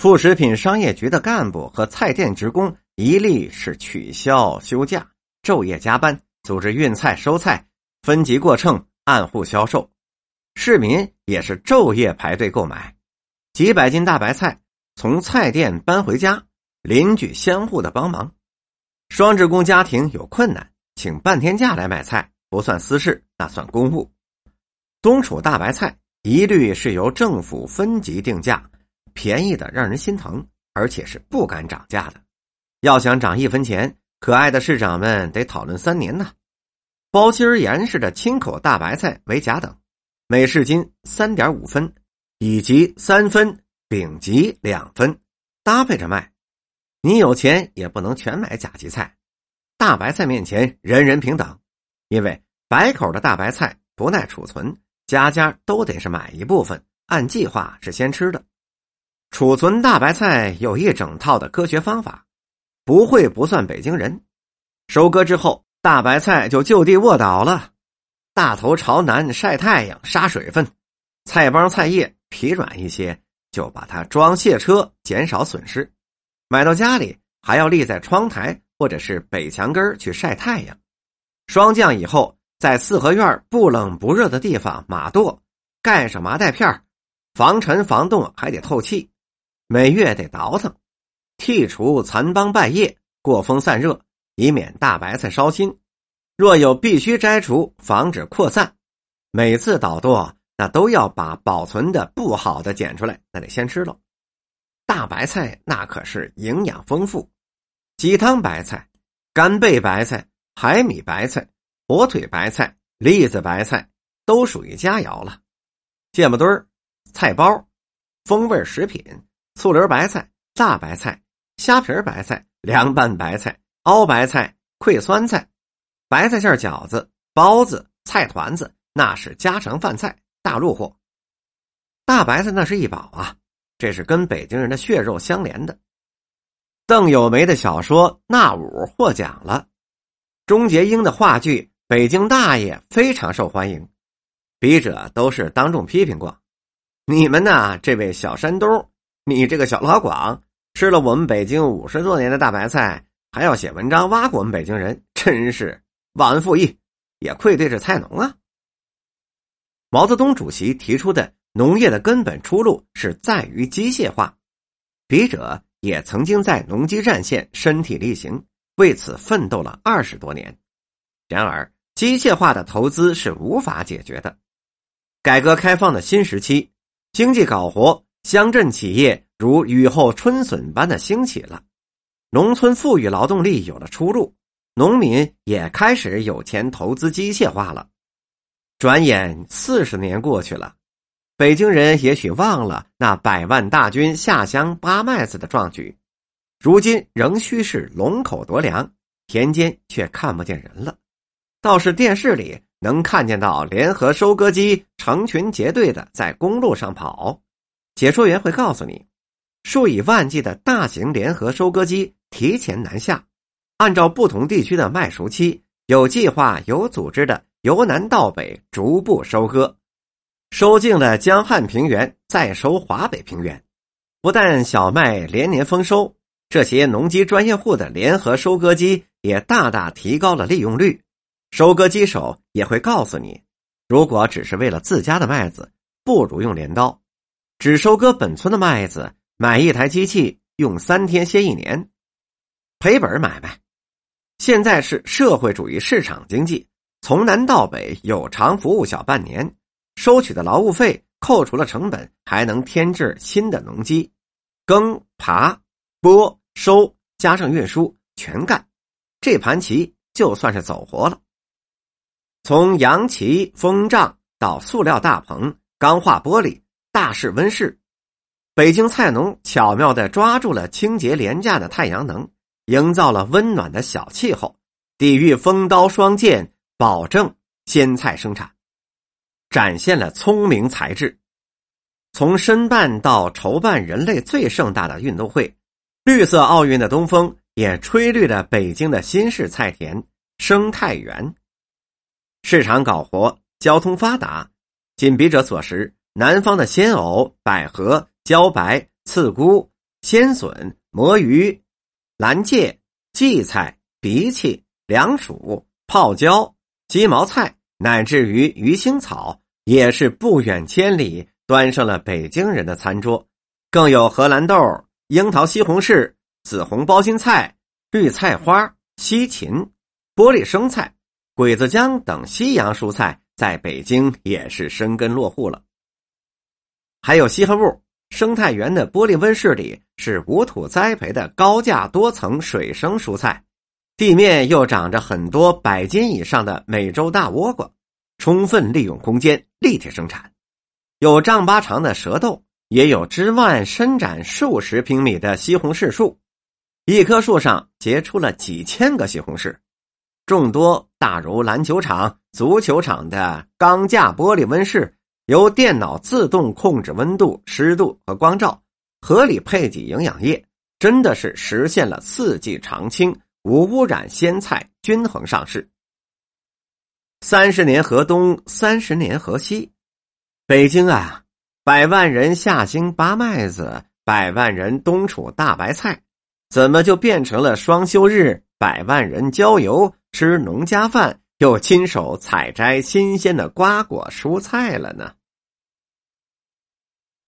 副食品商业局的干部和菜店职工一律是取消休假，昼夜加班，组织运菜收菜，分级过秤，按户销售。市民也是昼夜排队购买，几百斤大白菜从菜店搬回家，邻居相互的帮忙。双职工家庭有困难，请半天假来买菜，不算私事，那算公务。冬储大白菜一律是由政府分级定价。便宜的让人心疼，而且是不敢涨价的。要想涨一分钱，可爱的市长们得讨论三年呢。包心儿严实的青口大白菜为甲等，每市斤三点五分，乙级三分，丙级两分，搭配着卖。你有钱也不能全买甲级菜。大白菜面前人人平等，因为白口的大白菜不耐储存，家家都得是买一部分，按计划是先吃的。储存大白菜有一整套的科学方法，不会不算北京人。收割之后，大白菜就就地卧倒了，大头朝南晒太阳杀水分，菜帮菜叶皮软一些，就把它装卸车减少损失。买到家里还要立在窗台或者是北墙根去晒太阳。霜降以后，在四合院不冷不热的地方码垛，盖上麻袋片防尘防冻还得透气。每月得倒腾，剔除残帮败叶，过风散热，以免大白菜烧心。若有必须摘除，防止扩散。每次倒垛，那都要把保存的不好的捡出来，那得先吃了。大白菜那可是营养丰富，鸡汤白菜、干贝白菜、海米白菜、火腿白菜、栗子白菜都属于佳肴了。芥末墩儿、菜包、风味食品。醋溜白菜、大白菜、虾皮白菜、凉拌白菜、熬白菜、烩酸菜、白菜馅饺子、包子、菜团子，那是家常饭菜，大陆货。大白菜那是一宝啊，这是跟北京人的血肉相连的。邓友梅的小说《那五》获奖了，钟杰英的话剧《北京大爷》非常受欢迎，笔者都是当众批评过。你们呢，这位小山东。你这个小老广吃了我们北京五十多年的大白菜，还要写文章挖苦我们北京人，真是忘恩负义，也愧对这菜农啊！毛泽东主席提出的农业的根本出路是在于机械化，笔者也曾经在农机战线身体力行，为此奋斗了二十多年。然而，机械化的投资是无法解决的。改革开放的新时期，经济搞活。乡镇企业如雨后春笋般的兴起了，农村富裕劳动力有了出路，农民也开始有钱投资机械化了。转眼四十年过去了，北京人也许忘了那百万大军下乡扒麦子的壮举，如今仍需是龙口夺粮，田间却看不见人了，倒是电视里能看见到联合收割机成群结队的在公路上跑。解说员会告诉你，数以万计的大型联合收割机提前南下，按照不同地区的麦熟期，有计划、有组织的由南到北逐步收割，收尽了江汉平原，再收华北平原。不但小麦连年丰收，这些农机专业户的联合收割机也大大提高了利用率。收割机手也会告诉你，如果只是为了自家的麦子，不如用镰刀。只收割本村的麦子，买一台机器用三天歇一年，赔本买卖。现在是社会主义市场经济，从南到北有偿服务小半年，收取的劳务费扣除了成本，还能添置新的农机，耕、耙、播、收，加上运输全干，这盘棋就算是走活了。从洋旗、风帐到塑料大棚、钢化玻璃。大室温室，北京菜农巧妙的抓住了清洁廉价的太阳能，营造了温暖的小气候，抵御风刀霜剑，保证鲜菜生产，展现了聪明才智。从申办到筹办人类最盛大的运动会——绿色奥运的东风，也吹绿了北京的新式菜田生态园。市场搞活，交通发达，仅笔者所识。南方的鲜藕、百合、茭白、刺菇、鲜笋、魔芋、兰芥、荠菜、荸荠、凉薯、泡椒、鸡毛菜，乃至于鱼腥草，也是不远千里端上了北京人的餐桌。更有荷兰豆、樱桃、西红柿、紫红包心菜、绿菜花、西芹、玻璃生菜、鬼子姜等西洋蔬菜，在北京也是生根落户了。还有稀罕物，生态园的玻璃温室里是无土栽培的高价多层水生蔬菜，地面又长着很多百斤以上的美洲大倭瓜，充分利用空间，立体生产。有丈八长的蛇豆，也有枝蔓伸展数十平米的西红柿树，一棵树上结出了几千个西红柿。众多大如篮球场、足球场的钢架玻璃温室。由电脑自动控制温度、湿度和光照，合理配给营养液，真的是实现了四季常青、无污染鲜菜均衡上市。三十年河东，三十年河西，北京啊，百万人下兴扒麦子，百万人冬储大白菜，怎么就变成了双休日百万人郊游吃农家饭，又亲手采摘新鲜的瓜果蔬菜了呢？